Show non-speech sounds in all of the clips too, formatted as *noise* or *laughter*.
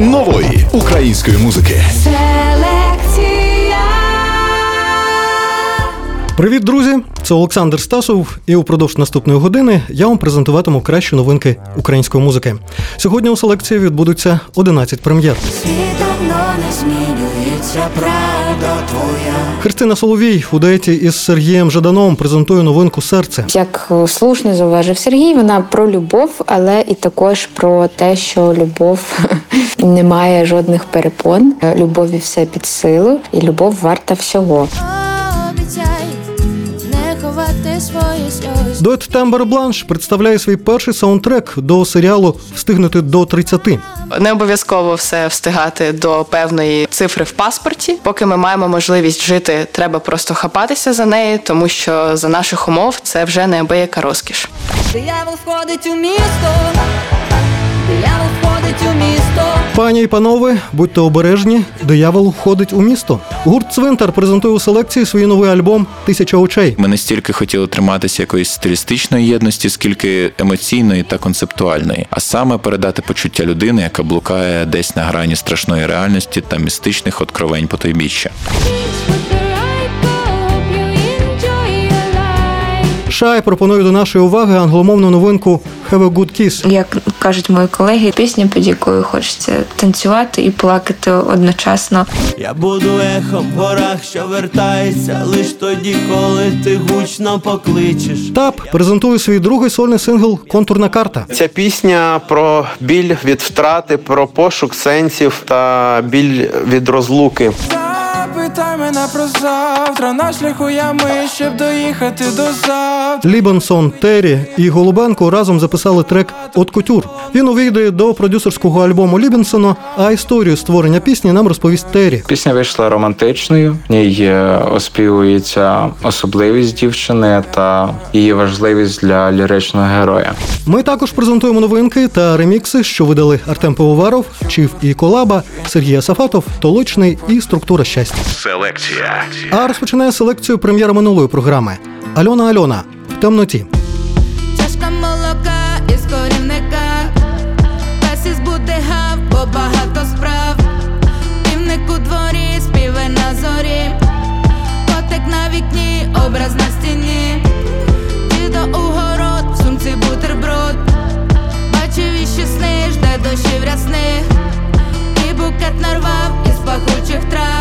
нової української музики. Привіт, друзі! Це Олександр Стасов, і упродовж наступної години я вам презентуватиму кращі новинки української музики. Сьогодні у селекції відбудуться 11 прем'єр. Світ давно не змінюється, правда твоя. Христина Соловій у дуеті із Сергієм Жаданом презентує новинку Серце. Як слушно зауважив Сергій, вона про любов, але і також про те, що любов *laughs* не має жодних перепон. Любові все під силу, і любов варта всього. Обіцяй не ховати свої. Дует Тембер Бланш представляє свій перший саундтрек до серіалу Встигнути до 30. Не обов'язково все встигати до певної цифри в паспорті. Поки ми маємо можливість жити, треба просто хапатися за неї, тому що за наших умов це вже неабияка розкіш. Диявол входить у місто. Диявол входить у місто. Пані і панове, будьте обережні, диявол входить у місто. Гурт Цвинтар презентує у селекції свій новий альбом Тисяча очей. Ми не стільки хотіли триматися якоїсь стилістичної єдності, скільки емоційної та концептуальної, а саме передати почуття людини, яка блукає десь на грані страшної реальності та містичних откровень потойбіччя. Шай пропонує до нашої уваги англомовну новинку Have a Good Kiss. Як кажуть мої колеги, пісня, під якою хочеться танцювати і плакати одночасно. Я буду ехом в горах, що вертається лиш тоді, коли ти гучно покличеш. Тап презентує свій другий сольний сингл Контурна карта. Ця пісня про біль від втрати, про пошук сенсів та біль від розлуки. Запитай мене про завтра, на шляху ями, щоб доїхати до завтра. Лібенсон, Террі і Голубенко разом записали трек От Кутюр. Він увійде до продюсерського альбому Лібенсона, а історію створення пісні нам розповість Террі. Пісня вийшла романтичною. В ній е, оспівується особливість дівчини та її важливість для ліричного героя. Ми також презентуємо новинки та ремікси, що видали Артем Пивоваров, Чів і Колаба, Сергій Асафатов, Толочний і Структура щастя. Селекція. А розпочинає селекцію прем'єра минулої програми Альона Альона в темноті. Чашка молока із корівника. Пес із гав, бо багато справ. Півник у дворі, співе на зорі. Котик на вікні, образ на стіні. Дідо у город, в сумці бутерброд. Бачив іще сни, жде дощів рясних. І букет нарвав із пахучих трав.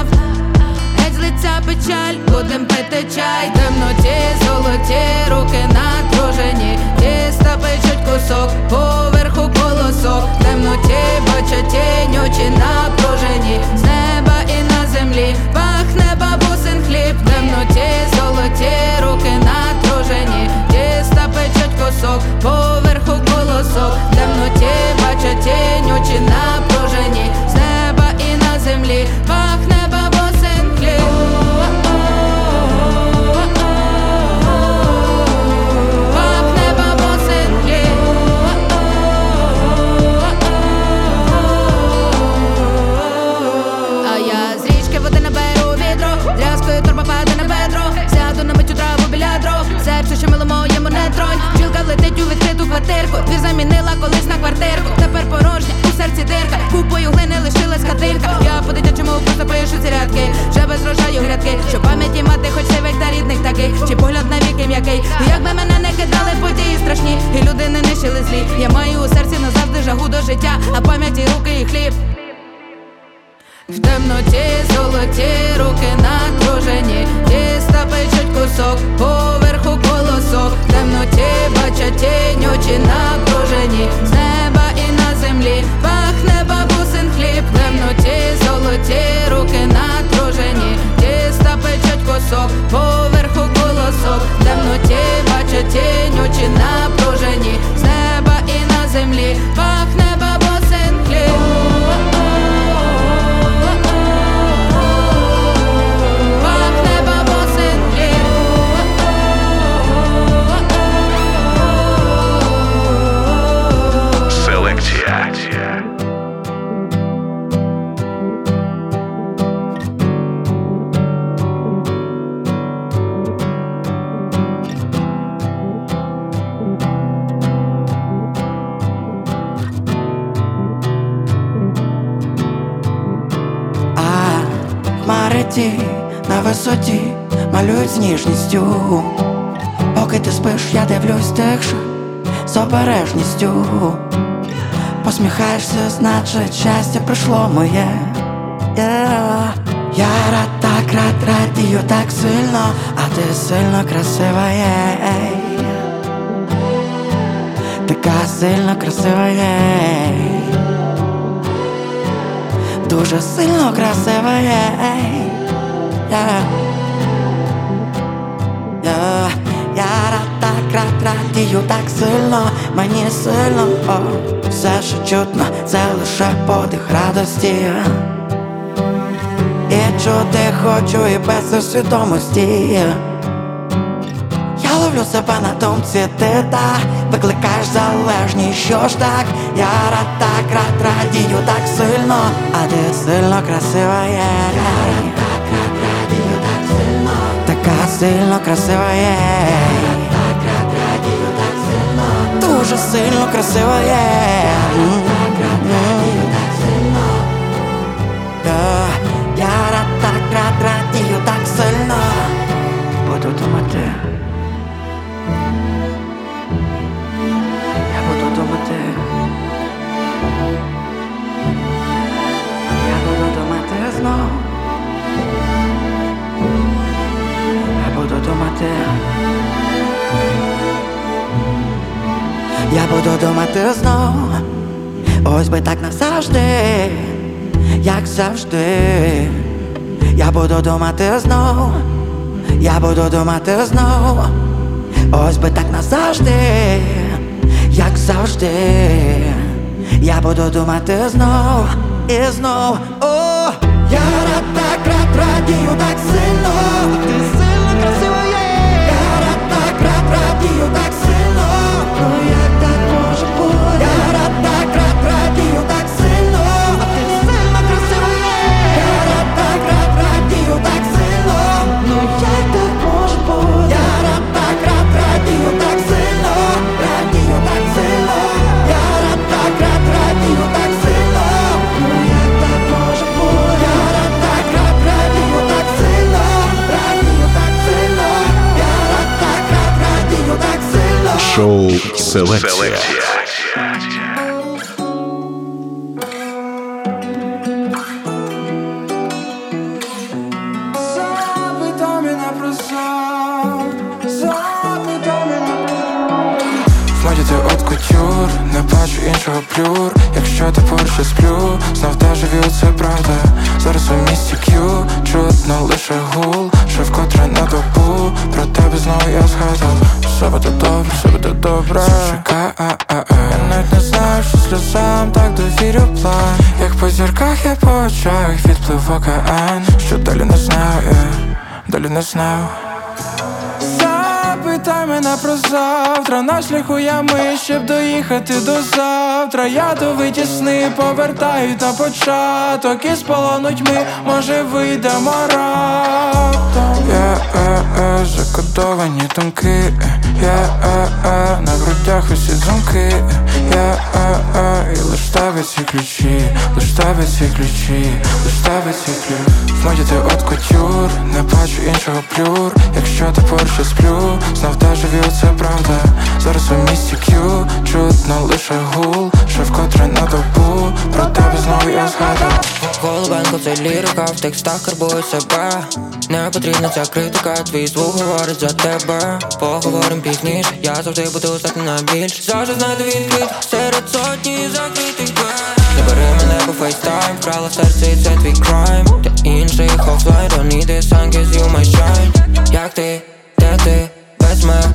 Будем пити чай, темноті, золоті, руки натружені, тіста печуть кусок, поверху колосок, темноті, бачать тінь, очі напружені, з неба і на землі, пахне бабусин хліб, темноті, золоті, руки натружені, тіста печуть кусок, поверху колосок, висоті малюють з ніжністю. Поки ти спиш, я дивлюсь тихше з обережністю. Посміхаєшся, значить щастя прийшло моє. Yeah. Я рад так рад радію так сильно, а ти сильно красива єй Така сильно красива єй Дуже сильно красива єй yeah. Yeah. Я рад так рад радію так сильно, мені сильно. О, Все, що чутно, це лише подих радості і чути хочу і без свідомості Я ловлю себе на думці, ти та викликаєш залежність, що ж так, я рад так рад радію так сильно, а ти сильно красива є Я така сильно красива є так рад радію так сильно, дуже сильно красива є думати Я буду думати знов. Ось би так назавжди як завжди, я буду думати знов, я буду думати знов, ось би так назавжди, як завжди, я буду думати знов і знов. О, я рад так рад радію так сильно, Шоу Селекція. Бачу плюр. Якщо ти поруч я сплю, знов та живі, це правда. Зараз у місті К'ю, чутно лише гул. Що вкотре на добу, про тебе знову я згадав. Все буде добре, все буде добре. Чекай, а, Я навіть не знаю, що сльозам так довірю план. Як по зірках я по очах відплив океан. Що далі не знаю, я, далі не знаю Запитай мене про завтра, на шляху ями, щоб доїхати до завтра. Я до витісни повертаю та початок і з ми, може вийдемо раптом. Я е, е, закодовані думки, я е, е, на грудях усі замки, я і лиш тебе ці ключі, лиш тебе ці ключі, лиш тебе ці ключі. В моді ти от кутюр, не бачу іншого плюр. Якщо ти поруч сплю, знов та живі, це правда. Зараз у місті К'ю, чутно лише гул, що вкотре на добу, про тебе знову я згадав. Голубенко, це лірика, в текстах карбую себе Не потрібна ця критика, твій звук говорить за тебе Поговорим пізніше, я завжди буду здатний на більше Завжди знайду відкрит серед сотні закритих дверей. Не бери мене по фейстайм, вкрала серце і це твій крайм. Для інших офлайн, don't need sun, cause you my shine. Як ти, де ти, без мене.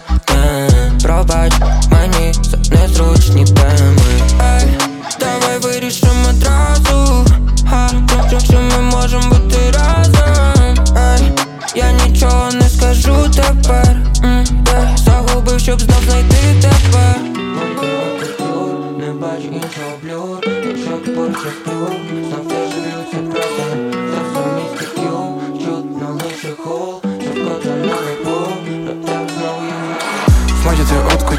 Пробач мені за незручні теми. Ей, давай вирішимо одразу. Ха, якщо ми можемо бути разом. Ей, я нічого не скажу тепер. Загубив, щоб знов знайти тебе бачу іншого блюр Якщо ти поруч я сплю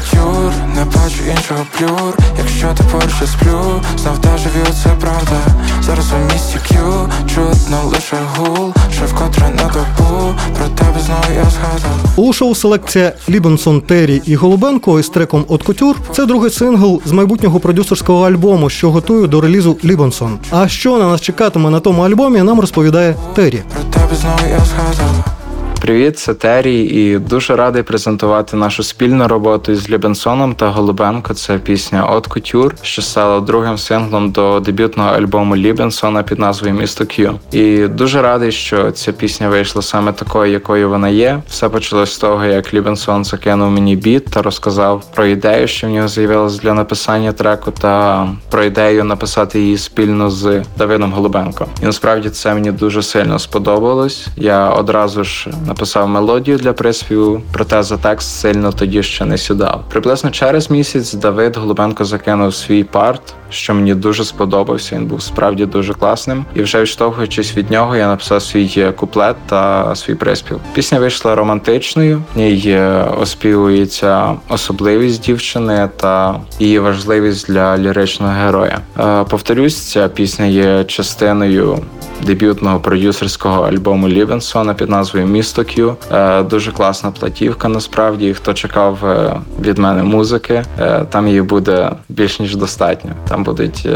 кутюр, не бачу іншого плюр, якщо ти поруч я сплю, знов дежавю, це правда. Зараз у місті К'ю чутно лише гул, що вкотре на добу, про тебе знову я згадав. У шоу селекція Лібенсон Террі і Голубенко із треком От Кутюр це другий сингл з майбутнього продюсерського альбому, що готую до релізу Лібенсон. А що на нас чекатиме на тому альбомі, нам розповідає Террі. Про тебе знову я згадав. Привіт, це Террі, і дуже радий презентувати нашу спільну роботу із Лібенсоном та Голубенко. Це пісня От Кутюр, що стала другим синглом до дебютного альбому Лібенсона під назвою Місто К'ю. І дуже радий, що ця пісня вийшла саме такою, якою вона є. Все почалось з того, як Лібенсон закинув мені біт та розказав про ідею, що в нього з'явилась для написання треку, та про ідею написати її спільно з Давидом Голубенко. І насправді це мені дуже сильно сподобалось. Я одразу ж написав мелодію для приспіву, проте за текст сильно тоді ще не сідав. Приблизно через місяць Давид Голубенко закинув свій парт, що мені дуже сподобався. Він був справді дуже класним. І вже відштовхуючись від нього, я написав свій куплет та свій приспів. Пісня вийшла романтичною. В ній оспівується особливість дівчини та її важливість для ліричного героя. Е, повторюсь, ця пісня є частиною дебютного продюсерського альбому Лівенсона під назвою Місто К'ю. Е, дуже класна платівка. Насправді, хто чекав е, від мене музики, е, там її буде більш ніж достатньо. Там будуть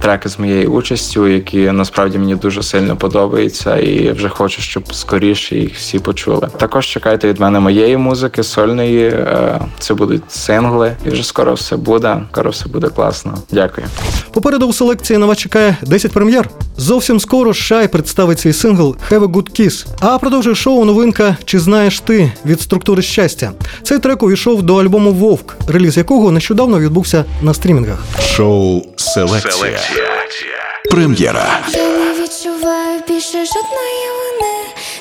треки з моєю участю, які насправді мені дуже сильно подобаються, і вже хочу, щоб скоріше їх всі почули. Також чекайте від мене моєї музики, сольної. Це будуть сингли, і вже скоро все буде. Скоро все буде класно. Дякую. Попереду у селекції на вас чекає 10 прем'єр. Зовсім скоро Шай представить свій сингл «Have a good kiss». А продовжує шоу новинка Чи знаєш ти від структури щастя. Цей трек увійшов до альбому Вовк, реліз якого нещодавно відбувся на стрімінгах. Шоу Селекція. Прем'єра. Я не відчуваю більше жодної вини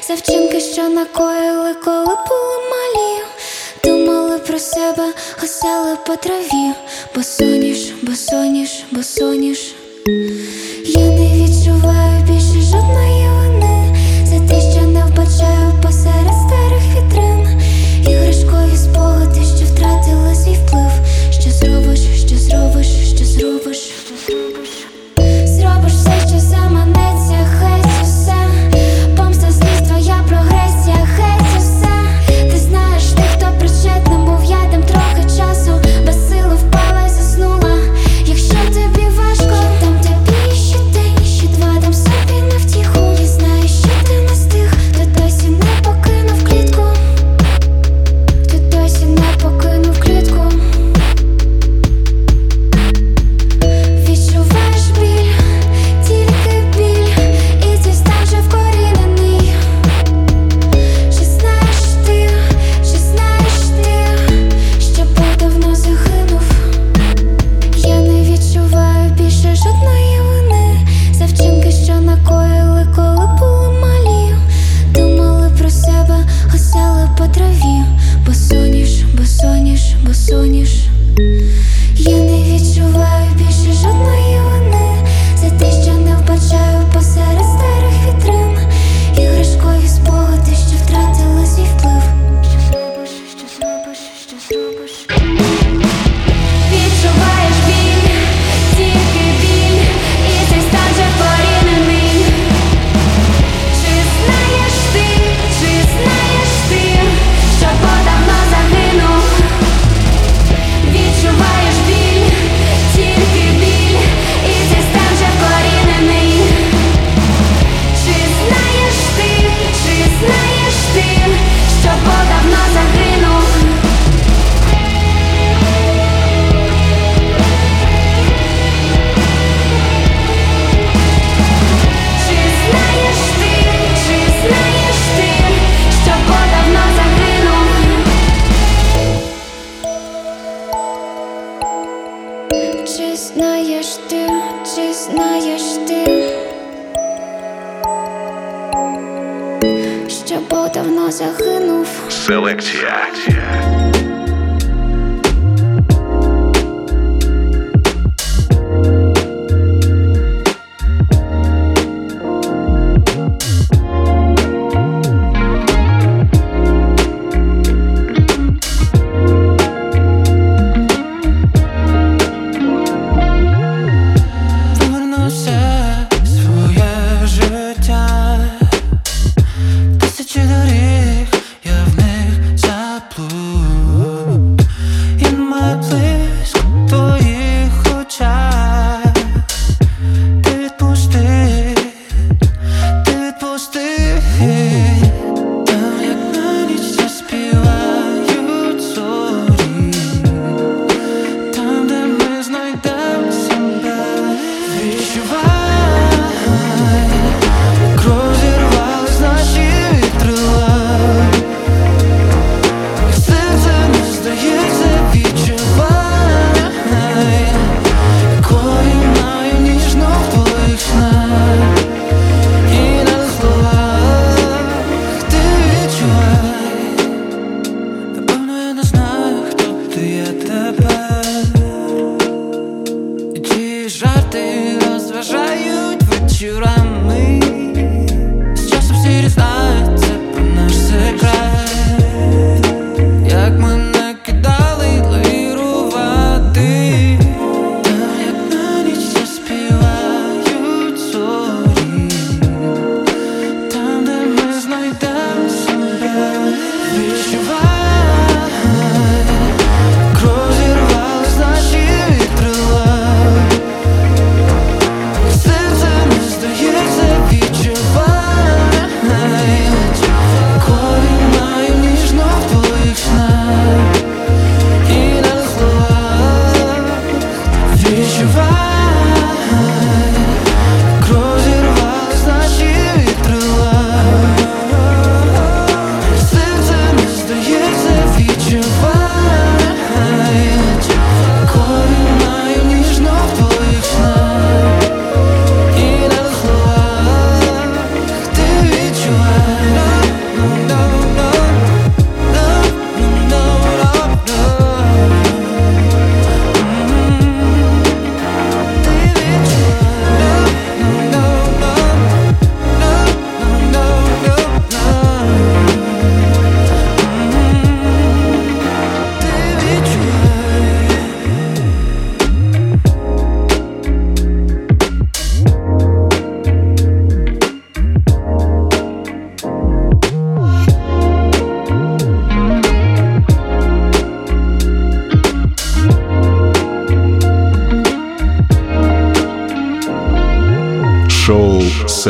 за вчинки, що накоїли, коли були малі. Думали про себе, гасали по траві, бо соніш, бо соніш, бо соніш. Я не відчуваю більше жодної за те, що не вбачаю посеред старих вітрин, іграшкові спогади, що втратили свій вплив. Що зробиш, що зробиш, що? Зробиш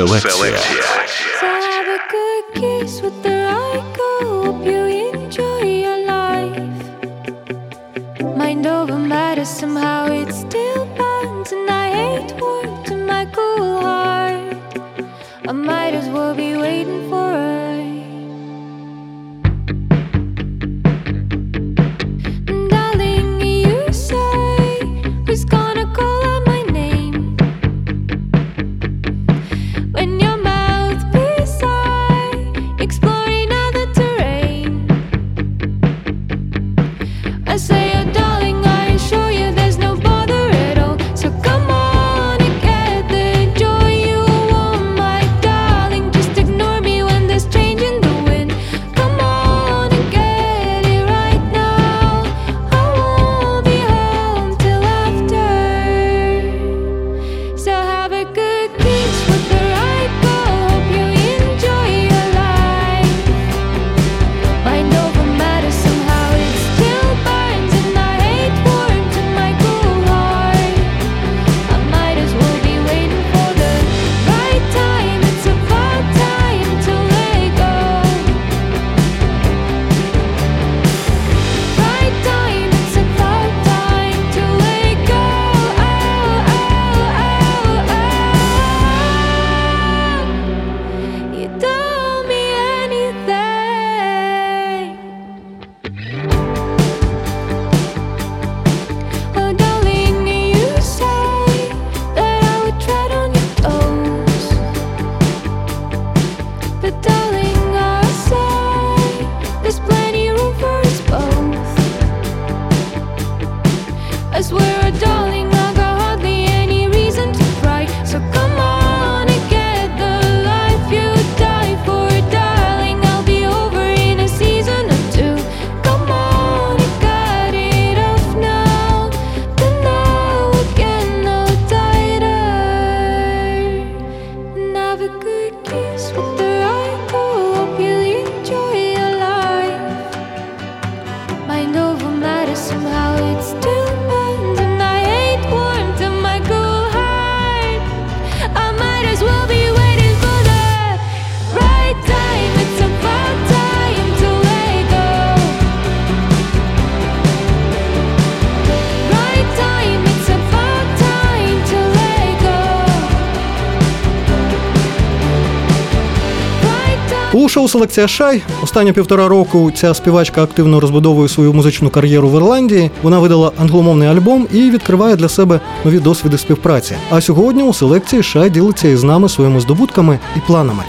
Селекція. шоу Селекція Шай останні півтора року ця співачка активно розбудовує свою музичну кар'єру в Ірландії. Вона видала англомовний альбом і відкриває для себе нові досвіди співпраці. А сьогодні у селекції Шай ділиться із нами своїми здобутками і планами.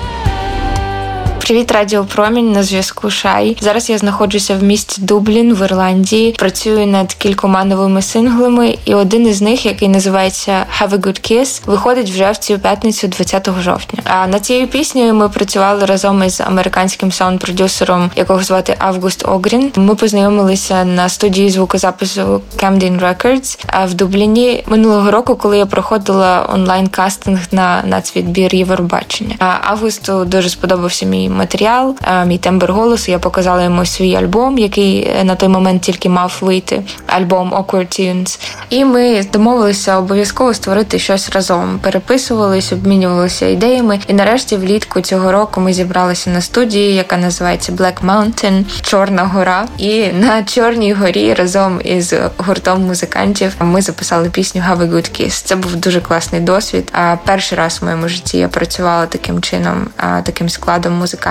Привіт, Радіо Промінь на зв'язку Шай. Зараз я знаходжуся в місті Дублін в Ірландії. Працюю над кількома новими синглами, і один із них, який називається Have a Good Kiss, виходить вже в цю п'ятницю, 20 жовтня. А над цією піснею ми працювали разом із американським саунд-продюсером, якого звати Август Огрін. Ми познайомилися на студії звукозапису Camden Records в Дубліні минулого року, коли я проходила онлайн кастинг на нацвідбір Євробачення. Августу дуже сподобався мій матеріал, мій тембр голосу. Я показала йому свій альбом, який е, на той момент тільки мав вийти. Альбом Awkward Tunes. І ми домовилися обов'язково створити щось разом. Переписувались, обмінювалися ідеями. І нарешті, влітку цього року, ми зібралися на студії, яка називається Black Mountain, Чорна гора. І на Чорній горі разом із гуртом музикантів ми записали пісню Have a Good Kiss. Це був дуже класний досвід. А перший раз в моєму житті я працювала таким чином, таким складом музикантів.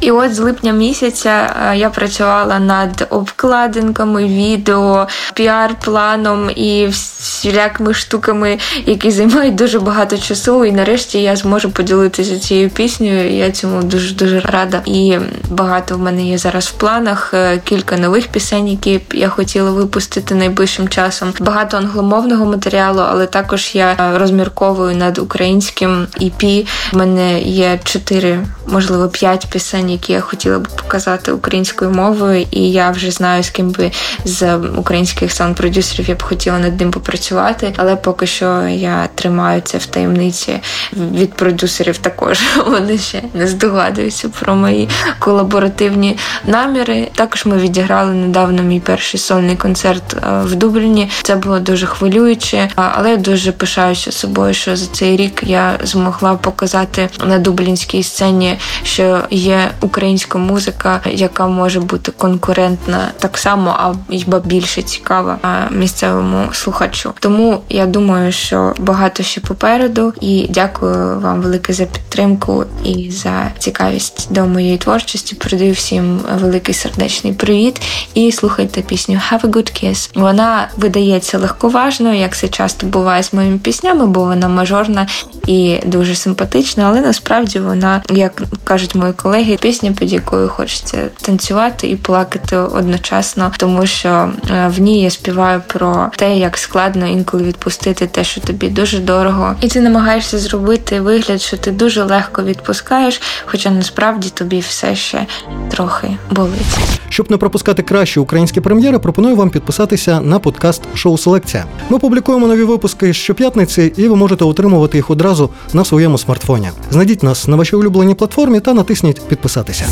І от з липня місяця я працювала над обкладинками, відео, піар-планом і всілякими штуками, які займають дуже багато часу. І нарешті я зможу поділитися цією піснею. Я цьому дуже дуже рада. І багато в мене є зараз в планах. Е, кілька нових пісень, які я хотіла випустити найближчим часом. Багато англомовного матеріалу, але також я е, розмірковую над українським EP. У мене є чотири, можливо, п'ять пісень, які я хотіла б показати українською мовою, і я вже знаю з ким би з українських саунд-продюсерів я б хотіла над ним попрацювати, але поки що я тримаю це в таємниці від продюсерів. Також *laughs* вони ще не здогадуються про мої колаборативні наміри. Також ми відіграли недавно мій перший сольний концерт е, в Дубліні. Це було дуже хвилююче, але я дуже пишаюся собою, що за цей рік я змогла показати на дублінській сцені, що є українська музика, яка може бути конкурентна так само, а ба більше цікава місцевому слухачу. Тому я думаю, що багато ще попереду, і дякую вам велике за підтримку і за цікавість до моєї творчості. Передаю всім великий сердечний привіт і слухайте пісню «Have a good kiss». Вона видається легковажною, як це часто буває з моїми піснями, бо вона мажорна і дуже симпатична, але насправді вона, як кажуть мої колеги, пісня, під якою хочеться танцювати і плакати одночасно, тому що е, в ній я співаю про те, як складно інколи відпустити те, що тобі дуже дорого, і ти намагаєшся зробити вигляд, що ти дуже легко відпускаєш, хоча насправді тобі все ще трохи болить. Щоб не пропускати кращі українські прем'єри, пропоную вам підписатися на подкаст Шоу Селекція. Ми публікуємо нові випуски щоп'ятниці, і ви можете отримувати їх одразу на своєму смартфоні. Знайдіть нас на вашій улюбленій платформі та натисніть підписатися.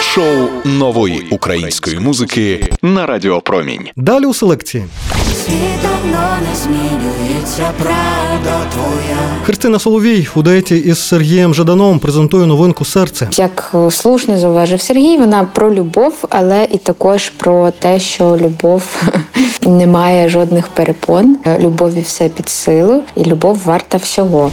Шоу нової української музики на Радіо Промінь. Далі у селекції. Давно не змінюється, правда твоя. Христина Соловій у дуеті із Сергієм Жаданом презентує новинку серце. Як слушно зауважив Сергій, вона про любов, але і також про те, що любов *laughs* не має жодних перепон. Любові все під силу, і любов варта всього.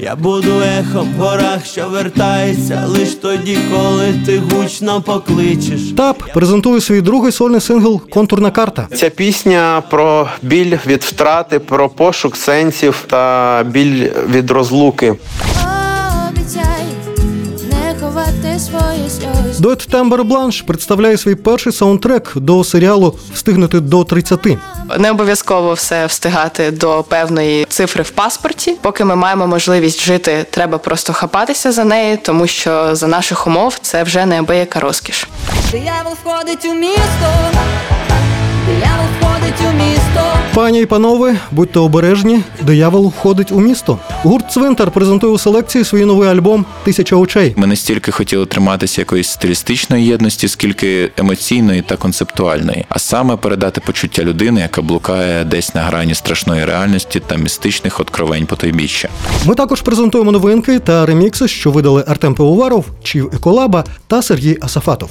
Я буду ехом в горах, що вертається лиш тоді, коли ти гучно покличеш. TAB презентує свій другий сольний сингл Контурна карта. Ця пісня про біль від втрати, про пошук сенсів та біль від розлуки. Дует Tember Blanche представляє свій перший саундтрек до серіалу Встигнути до 30. Не обов'язково все встигати до певної цифри в паспорті. Поки ми маємо можливість жити, треба просто хапатися за неї, тому що за наших умов це вже неабияка розкіш. Диявол входить у місто. Диявол входить у місто. Пані і панове, будьте обережні, диявол входить у місто. Гурт Цвинтар презентує у селекції свій новий альбом Тисяча очей. Ми не стільки хотіли триматися якоїсь стилістичної єдності, скільки емоційної та концептуальної, а саме передати почуття людини, яка блукає десь на грані страшної реальності та містичних откровень потойбіччя. Ми також презентуємо новинки та ремікси, що видали Артем Пивоваров, Чів Еколаба та Сергій Асафатов.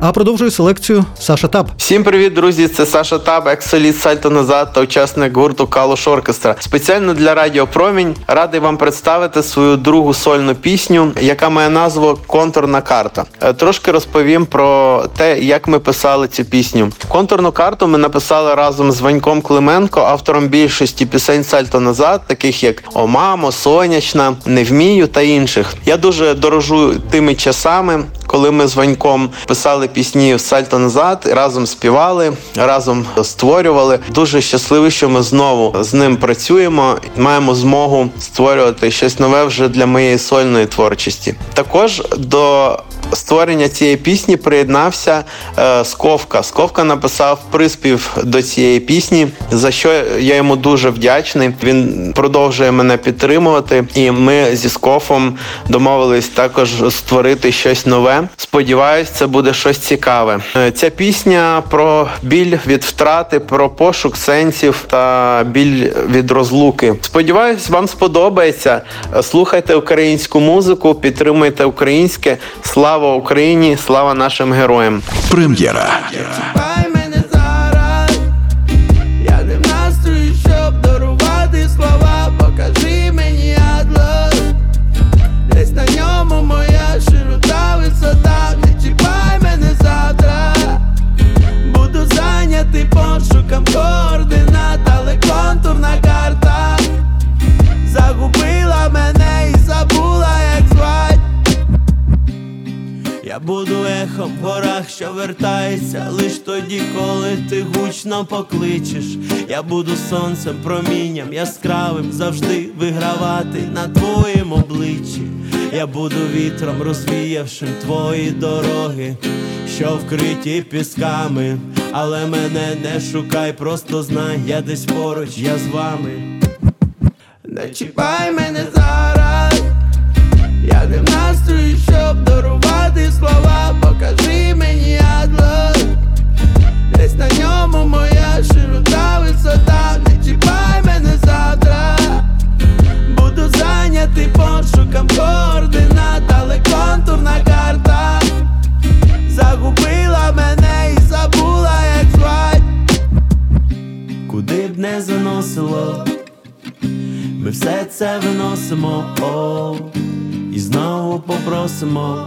А продовжує селекцію Саша Таб. Всім привіт, друзі! Це Саша Таб, екс-соліст Сальто назад та учасник гурту Калуш Оркестра. Спеціально для Радіо Промінь радий вам представити свою другу сольну пісню, яка має назву Контурна карта. Е, Трошки розповім про те, як ми писали цю пісню. Контурну карту ми написали разом з Ваньком Клименко, автором більшості пісень Сальто назад, таких як О мамо, Сонячна, Не вмію та інших. Я дуже дорожу тими часами, коли ми з Ваньком писали пісні в Сальто назад, разом співали, разом створювали. Дуже щасливий, що ми знову з ним працюємо, маємо змогу створювати щось нове вже для моєї сольної творчості. Також до створення цієї пісні приєднався е, Сковка. Сковка написав приспів до цієї пісні, за що я йому дуже вдячний. Він продовжує мене підтримувати, і ми зі Скофом домовились також створити щось нове. Сподіваюсь, це буде щось цікаве. Е, Ця пісня про біль від втрати, про пошук сенсів та біль від розлуки. Сподіваюсь, вам сподобається. Слухайте українську музику, підтримуйте українське. Слава Україні! Слава нашим героям! Прем'єра. Горах, що вертається лиш тоді, коли ти гучно покличеш. Я буду сонцем, промінням яскравим завжди вигравати на твоїм обличчі. Я буду вітром, розвіявшим твої дороги, що вкриті пісками. Але мене не шукай, просто знай, я десь поруч, я з вами. Не чіпай мене зараз. Попросимо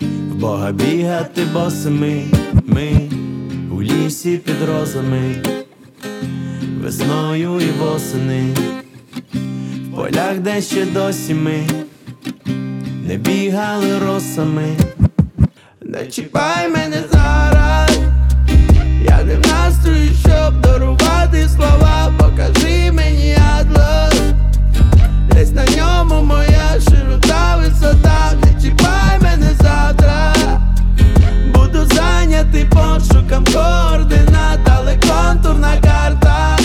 в Бога бігати босими ми у лісі під розами, весною і восени, в полях, де ще досі ми не бігали росами, не чіпай мене зараз, я не в настрої, щоб дарувати слова, покажи мені атлас. Десь на ньому моя широта висота, чіпай мене завтра, буду зайнятий пошуком координат, але контурна карта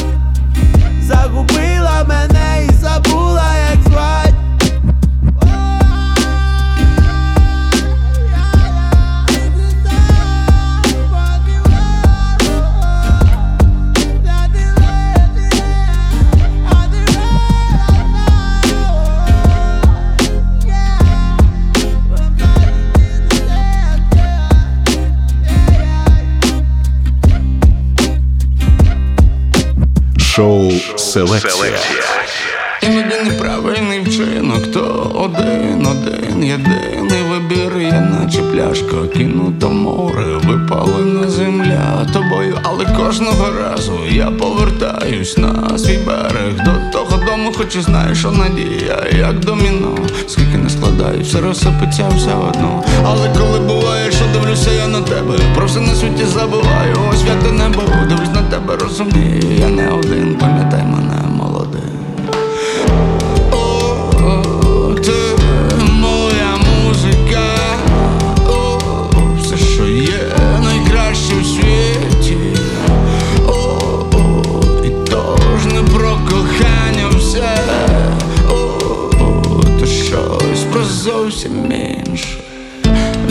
загубила мене і забула, Шоу Селекція. Один, один, єдиний вибір, я наче пляшка кинута в море, випалена земля тобою, але кожного разу я повертаюсь на свій берег. До того дому, хоч і знаю, що надія, як доміно, скільки не складаю, все розсипеться все одно. Але коли буває, що дивлюся я на тебе, про все на світі забуваю, ось святе небо, дивлюсь на тебе, розумію, я не один, пам'ятай мене зовсім менше.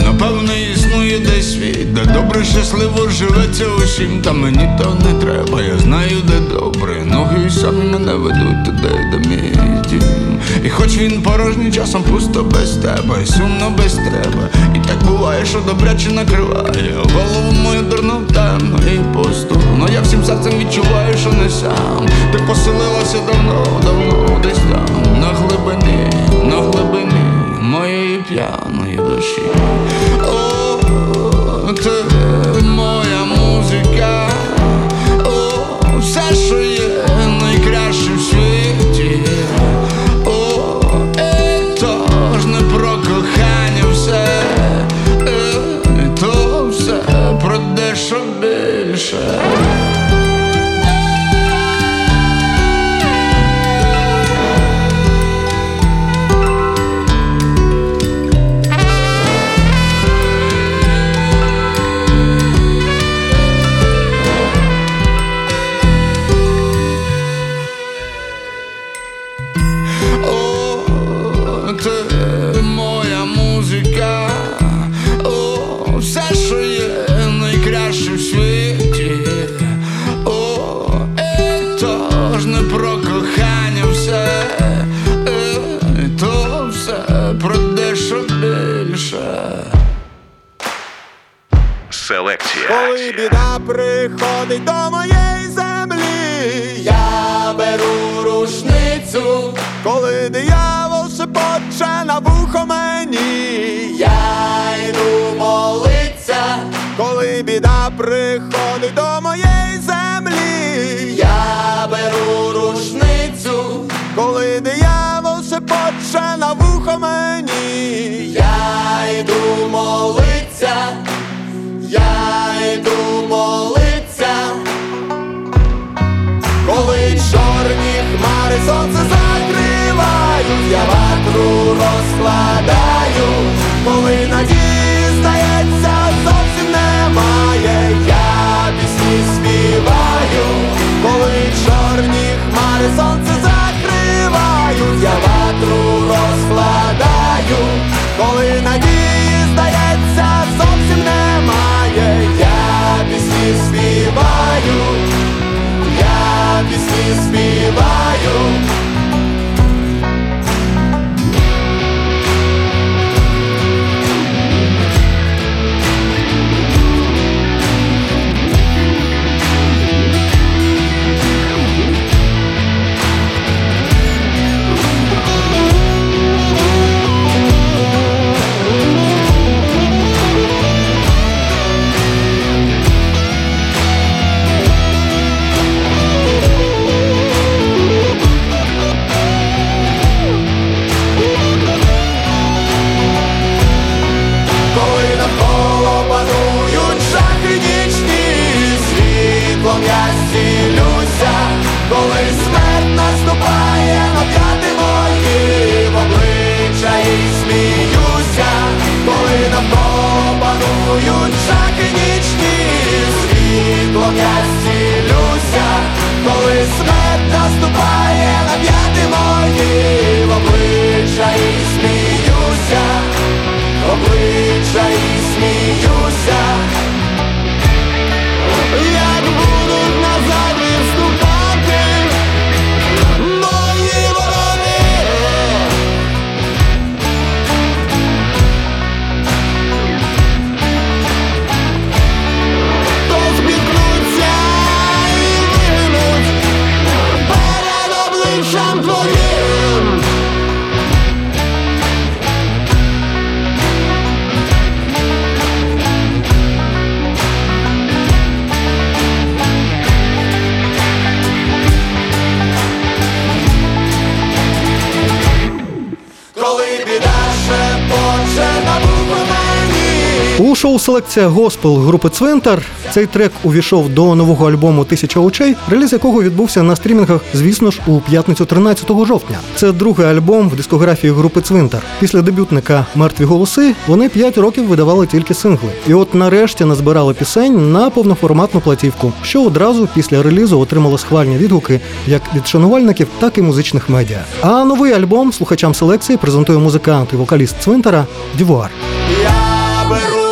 Напевно, існує десь світ, де добре, щасливо живеться усім, та мені то не треба. Я знаю, де добре. Ноги самі мене ведуть туди, де мій дім. І хоч він порожній часом пусто без тебе, і сумно без тебе. І так буває, що добряче накриває. Голову мою дурно темно і пусту. Но я всім серцем відчуваю, що не сам. Ти поселилася давно, давно десь там, на глибині, на глибині. моей пьяной души. you Шоу Селекція Госпел групи Цвинтар цей трек увійшов до нового альбому Тисяча очей, реліз якого відбувся на стрімінгах, звісно ж, у п'ятницю 13 жовтня. Це другий альбом в дискографії групи Цвинтар. Після дебютника Мертві голоси вони 5 років видавали тільки сингли. І от нарешті назбирали пісень на повноформатну платівку, що одразу після релізу отримало схвальні відгуки як від шанувальників, так і музичних медіа. А новий альбом слухачам селекції презентує музикант і вокаліст Цвинтара Дівуар. Я беру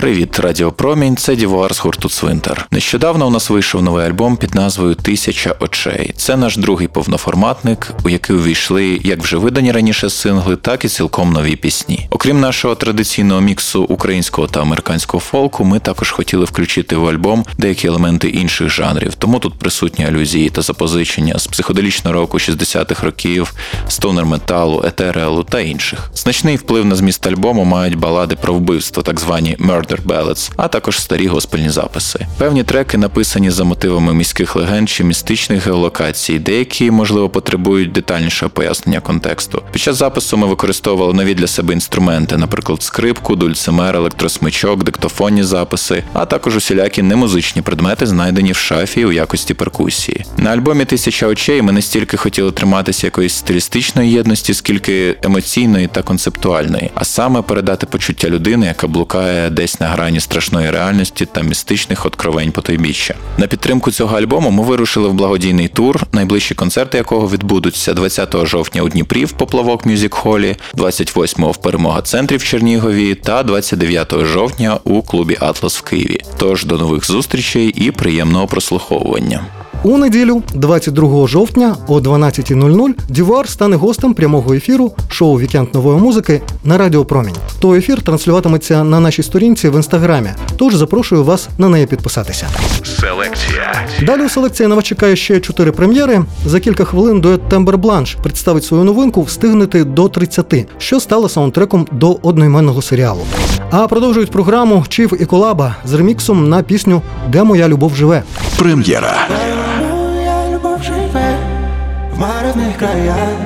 Привіт, Радіо Промінь. Це Дівуар з гурту Цвинтар. Нещодавно у нас вийшов новий альбом під назвою Тисяча очей. Це наш другий повноформатник, у який увійшли як вже видані раніше сингли, так і цілком нові пісні. Окрім нашого традиційного міксу українського та американського фолку, ми також хотіли включити в альбом деякі елементи інших жанрів. Тому тут присутні алюзії та запозичення з психоделічного року 60-х років, стонер металу, етереалу та інших. Значний вплив на зміст альбому мають балади про вбивство, так звані Murder Ballads, а також старі госпельні записи. Певні треки написані за мотивами міських легенд чи містичних геолокацій, деякі, можливо, потребують детальнішого пояснення контексту. Під час запису ми використовували нові для себе інструменти, наприклад, скрипку, дульцимер, електросмичок, диктофонні записи, а також усілякі немузичні предмети, знайдені в шафі у якості перкусії. На альбомі Тисяча очей ми не стільки хотіли триматися якоїсь стилістичної єдності, скільки емоційної та концептуальної, а саме передати почуття людини, яка блукає десь на грані страшної реальності та містичних откровень потойбіччя. На підтримку цього альбому ми вирушили в благодійний тур, найближчі концерти якого відбудуться 20 жовтня у Дніпрі в Поплавок Мюзік Холі, 28 в Перемога центрі в Чернігові та 29 жовтня у клубі Атлас в Києві. Тож до нових зустрічей і приємного прослуховування. У неділю, 22 жовтня о 12.00 Дівар стане гостем прямого ефіру шоу Вікенд нової музики на Радіо Промінь. Той ефір транслюватиметься на нашій сторінці в інстаграмі. Тож запрошую вас на неї підписатися. Селекція. Далі у селекції на вас чекає ще чотири прем'єри. За кілька хвилин дует Тембер Бланш представить свою новинку Встигнути до 30, що стало саундтреком до одноіменного серіалу. А продовжують програму Чів і Колаба з реміксом на пісню Де моя любов живе. Прем'єра. Моя любов живе в марних краях,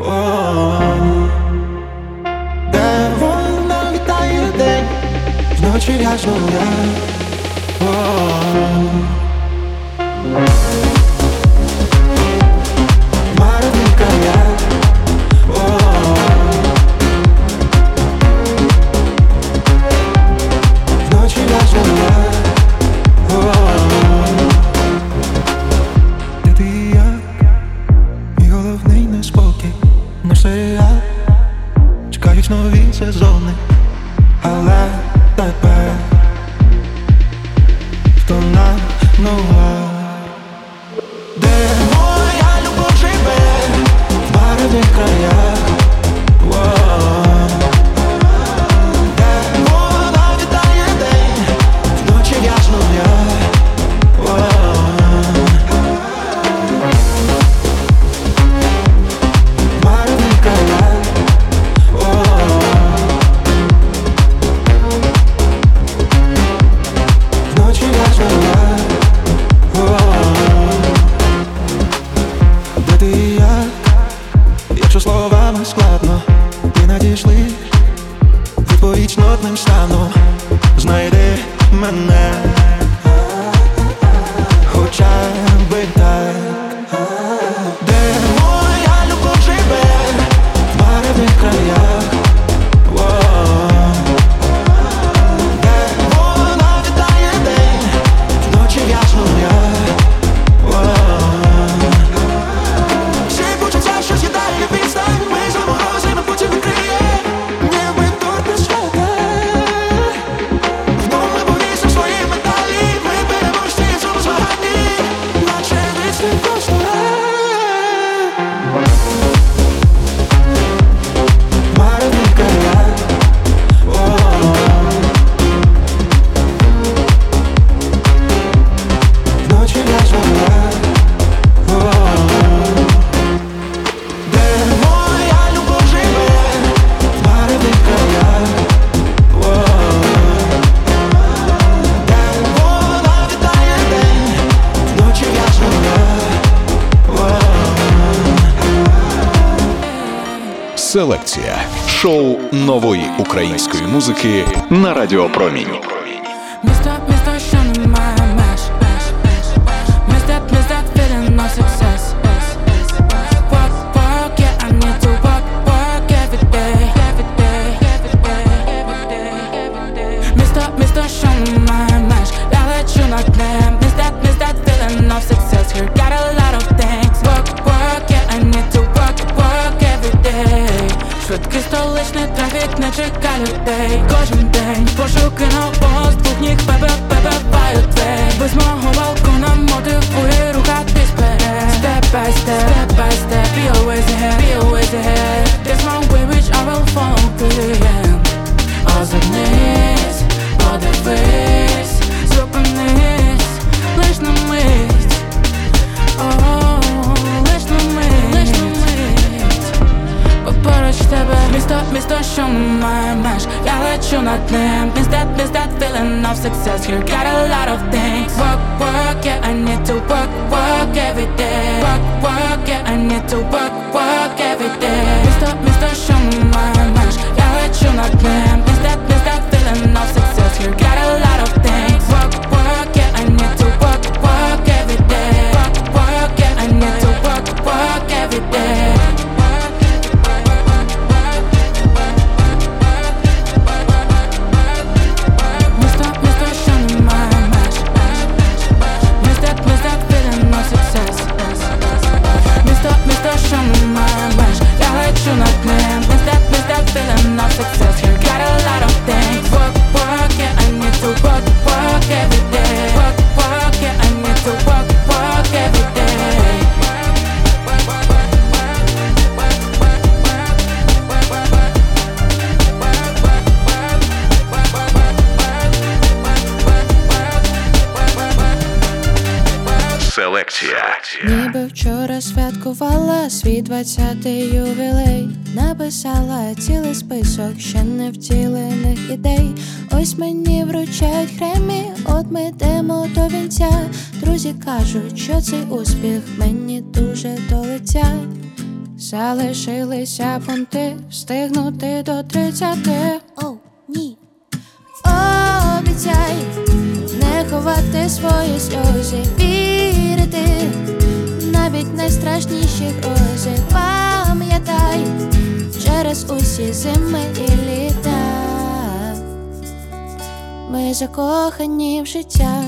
О, де вона літає день, вночі в'яжу я. О, в сезони, але тепер хто нам нова? Де моя любов живе? В барві краях нової української музики на Радіо столичний трафік не чека людей. Кожен день пошуки на пост двох ніг пепе двері. Без мого балкона мотивує рухатись вперед. Step by step, step by step Be always ahead, be always ahead. There's my way which I will follow to the end Озирнись, подивись, зупинись Лиш на мить тебе місто, місто, що немає меж Я лечу над ним Miss that, miss that feeling of success Here got a lot of things Work, work, yeah, I need to work, work every day Work, work, yeah, I need to work, work every day Місто, місто, що немає меж Я лечу над ним Miss that, miss that feeling of success Here got a lot of things Двадцятий ювілей, написала цілий список ще не втілених ідей. Ось мені вручають хремі, от ми йдемо до вінця. Друзі кажуть, що цей успіх мені дуже до лиця. Залишилися пункти, встигнути до тридцяти. Оу, ні. Обіцяй не ховати свої сльози, вірити навіть найстрашніші грози. Пам'ятай через усі зими і літа. Ми закохані в життя.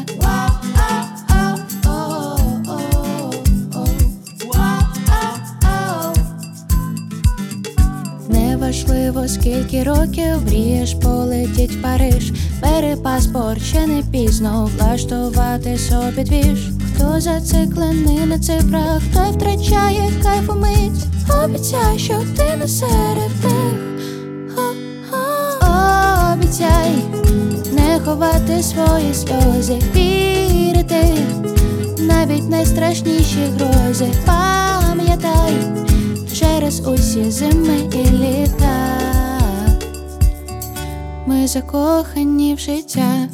Неважливо, скільки років мрієш полетіть в Париж. Бери паспорт, ще не пізно влаштувати собі двіж. Хто зациклений на цифрах, той втрачає кайф у мить. Обіцяй, що ти не серед них. Обіцяй не ховати свої сльози, вірити навіть найстрашніші грози. Пам'ятай через усі зими і літа. Ми закохані в життя.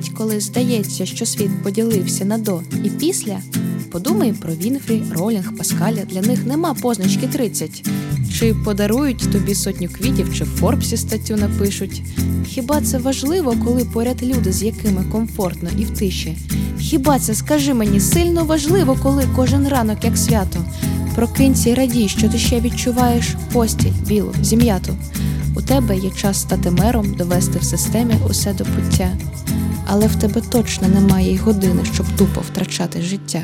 Навіть коли здається, що світ поділився на до і після, подумай про Вінфрі, Ролінг, Паскаля. Для них нема позначки 30. Чи подарують тобі сотню квітів, чи в Форбсі статтю напишуть. Хіба це важливо, коли поряд люди, з якими комфортно і в тиші? Хіба це, скажи мені, сильно важливо, коли кожен ранок як свято? Прокинься й радій, що ти ще відчуваєш постіль, білу, зім'яту. У тебе є час стати мером, довести в системі усе до пуття. Але в тебе точно немає й години, щоб тупо втрачати життя.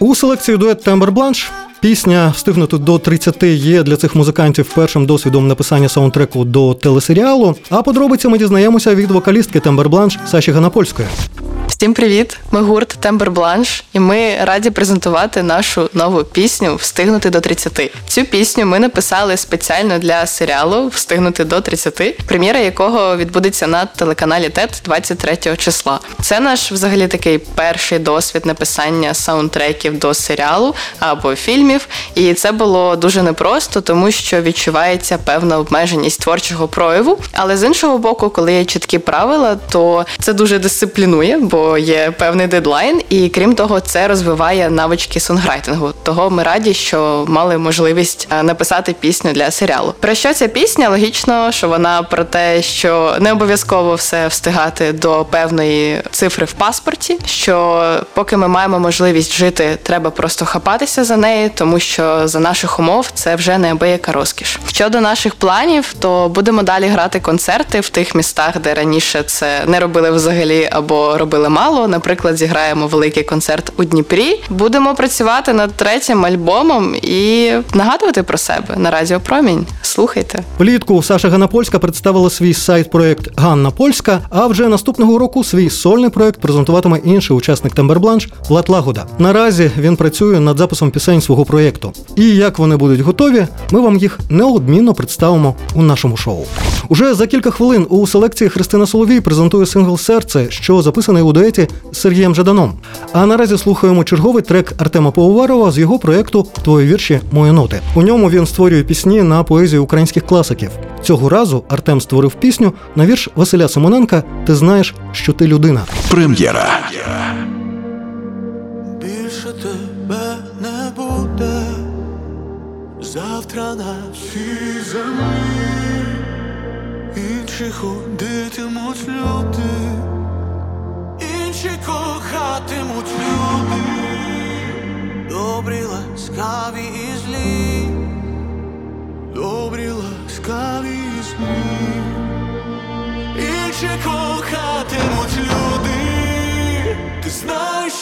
У селекції дует Тембер Бланш пісня встигнути до 30 є для цих музикантів першим досвідом написання саундтреку до телесеріалу. А подробиці ми дізнаємося від вокалістки Тембер Бланш Саші Ганапольської. Всім привіт! Ми гурт Тембер Бланш, і ми раді презентувати нашу нову пісню Встигнути до 30. Цю пісню ми написали спеціально для серіалу Встигнути до 30, прем'єра якого відбудеться на телеканалі ТЕТ 23 числа. Це наш взагалі такий перший досвід написання саундтреків до серіалу або фільмів. І це було дуже непросто, тому що відчувається певна обмеженість творчого прояву. Але з іншого боку, коли є чіткі правила, то це дуже дисциплінує, бо є певний дедлайн, і крім того, це розвиває навички сонграйтингу. Того ми раді, що мали можливість е, написати пісню для серіалу. Про що ця пісня? Логічно, що вона про те, що не обов'язково все встигати до певної цифри в паспорті. Що поки ми маємо можливість жити, треба просто хапатися за неї, тому що за наших умов це вже неабияка розкіш. Щодо наших планів, то будемо далі грати концерти в тих містах, де раніше це не робили взагалі або робили мало. Наприклад, зіграємо великий концерт у Дніпрі. Будемо працювати над третім альбомом і нагадувати про себе на Радіо Промінь. Слухайте. Влітку Саша Ганапольська представила свій сайт-проект Ганна Польська. А вже наступного року свій сольний проект презентуватиме інший учасник Тембербланш Влад Лагода. Наразі він працює над записом пісень свого проєкту. І як вони будуть готові, ми вам їх неодмінно представимо у нашому шоу. Уже за кілька хвилин у селекції Христина Соловій презентує сингл Серце, що записаний у дуеті з Сергієм Жаданом. А наразі слухаємо черговий трек Артема Поварова з його проєкту Твої вірші, мої ноти. У ньому він створює пісні на поезію українських класиків. Цього разу Артем створив пісню на вірш Василя Симоненка Ти знаєш, що ти людина. Прем'єра. Більше тебе не буде завтра на цій землі. Інші ходитимуть люди, інші кохатимуть люди, добрі, ласкаві і злі, добрі, ласкаві і злі, інші кохатимуть люди, ти знаєш,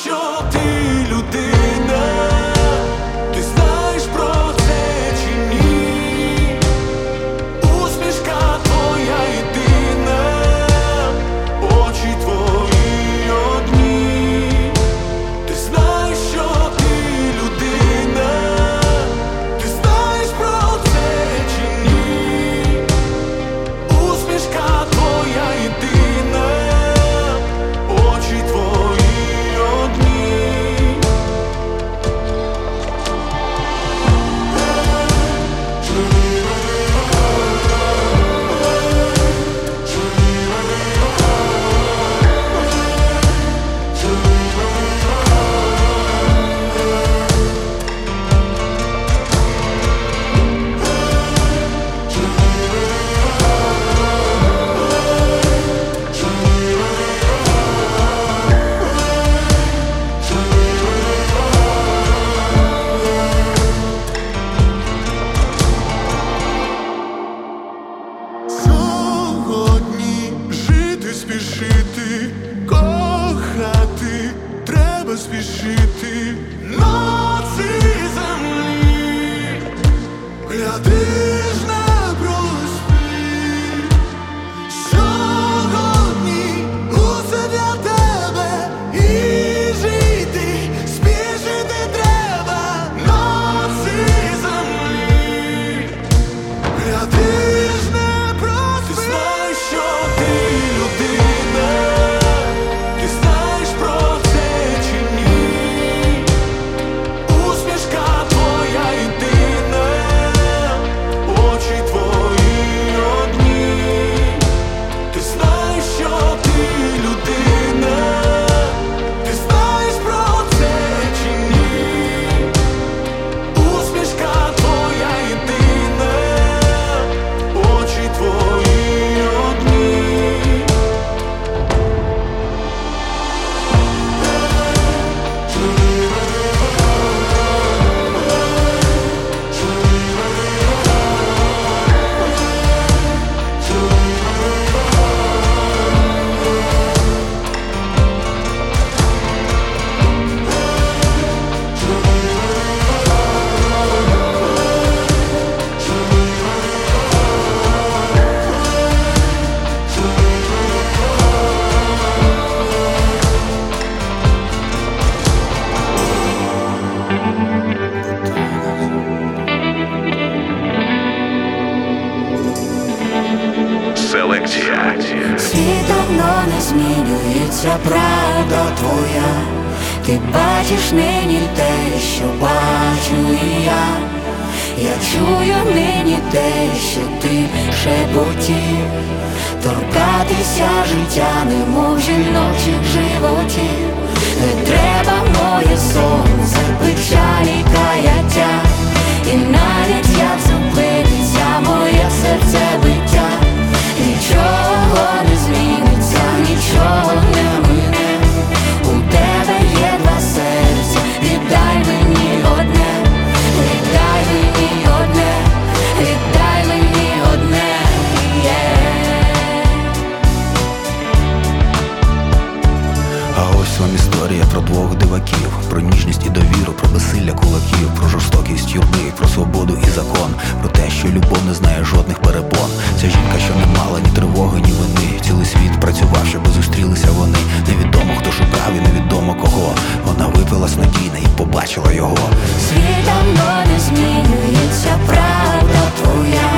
історія про двох диваків, про ніжність і довіру, про безсилля кулаків, про жорстокість юрби, про свободу і закон, про те, що любов не знає жодних перепон. Ця жінка, що не мала ні тривоги, ні вини. Цілий світ працював, щоб зустрілися вони. Невідомо, хто шукав, і невідомо кого. Вона випила снадійне і побачила його. Світом давно не змінюється, правда твоя.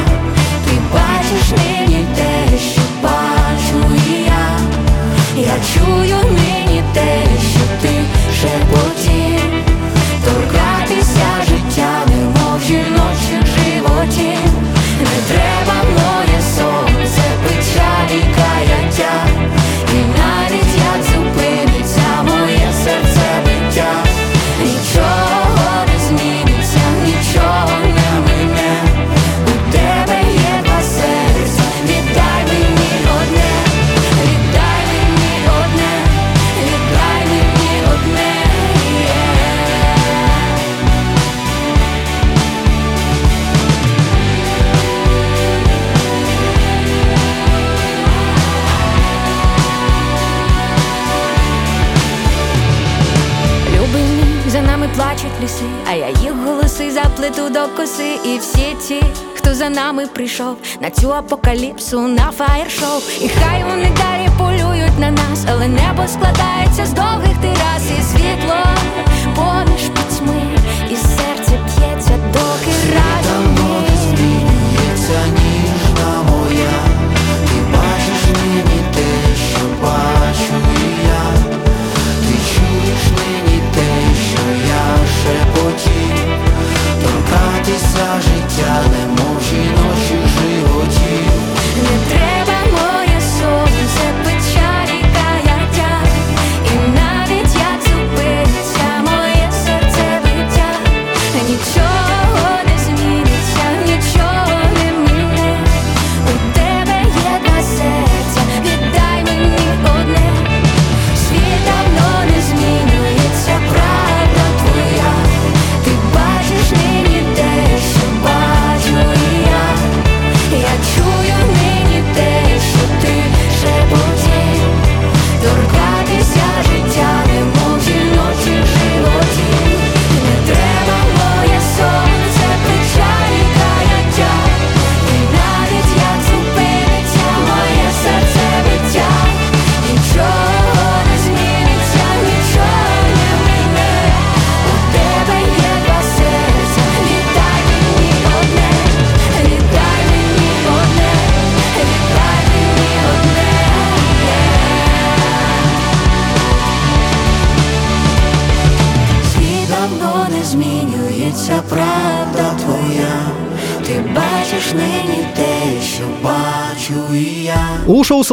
Ти бачиш нині те, що бачу і я. Я чую нині те. До коси. І всі ті, хто за нами прийшов на цю апокаліпсу, на фаєр-шоу. І хай вони далі полюють на нас, але небо складається з довгих терас і світло поміж пітьми,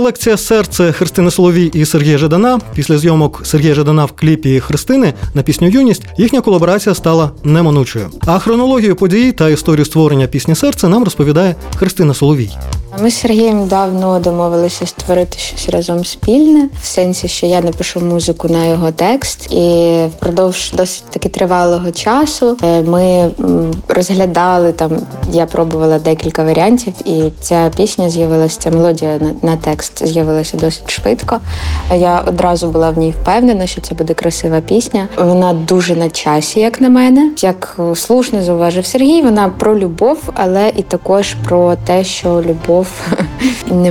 Селекція серце Христини Соловій і Сергія Жадана після зйомок Сергія Жадана в кліпі Христини на пісню Юність їхня колаборація стала неминучою. А хронологію подій та історію створення пісні серце нам розповідає Христина Соловій. Ми з Сергієм давно домовилися створити щось разом спільне, в сенсі, що я напишу музику на його текст, і впродовж досить таки тривалого часу е, ми розглядали там. Я пробувала декілька варіантів, і ця пісня з'явилася, ця мелодія на, на текст з'явилася досить швидко. Я одразу була в ній впевнена, що це буде красива пісня. Вона дуже на часі, як на мене. Як слушно зауважив Сергій, вона про любов, але і також про те, що любов не *laughs*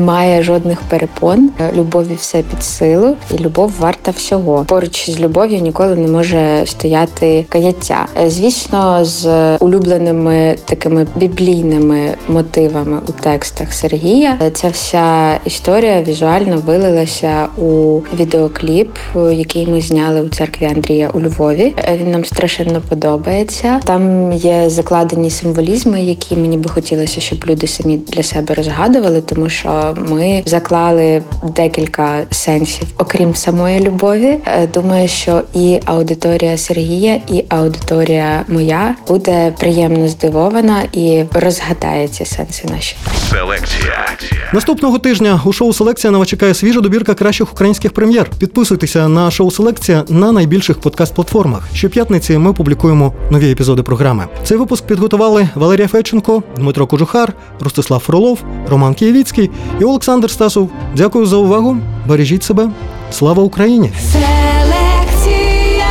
має жодних перепон. Любові все під силу, і любов варта всього. Поруч з любов'ю ніколи не може стояти каяття. Е, Звісно, з улюбленими такими біблійними мотивами у текстах Сергія. Е, Ця вся історія візуально вилилася у відеокліп, е, який ми зняли у церкві Андрія у Львові. Він нам страшенно подобається. Там є закладені символізми, які мені би хотілося, щоб люди самі для себе розгадували, тому що ми заклали декілька сенсів, окрім самої любові. Е, Думаю, що і аудиторія Сергія, і аудиторія моя буде приємно здивована і розгадає ці сенси наші. Селекція. Наступного тижня у шоу Селекція на вас чекає свіжа добірка кращих українських прем'єр. Підписуйтеся на шоу Селекція на найбільших подкаст-платформах. Щоп'ятниці ми публікуємо нові епізоди програми. Цей випуск підготували Валерія Федченко, Дмитро Кожухар, Ростислав Фролов, Роман Києвіцький і Олександр Стасов. Дякую за увагу. Бережіть себе. Слава Україні! Селекція.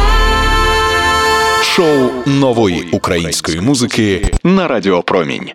Шоу нової української музики на Радіо Промінь.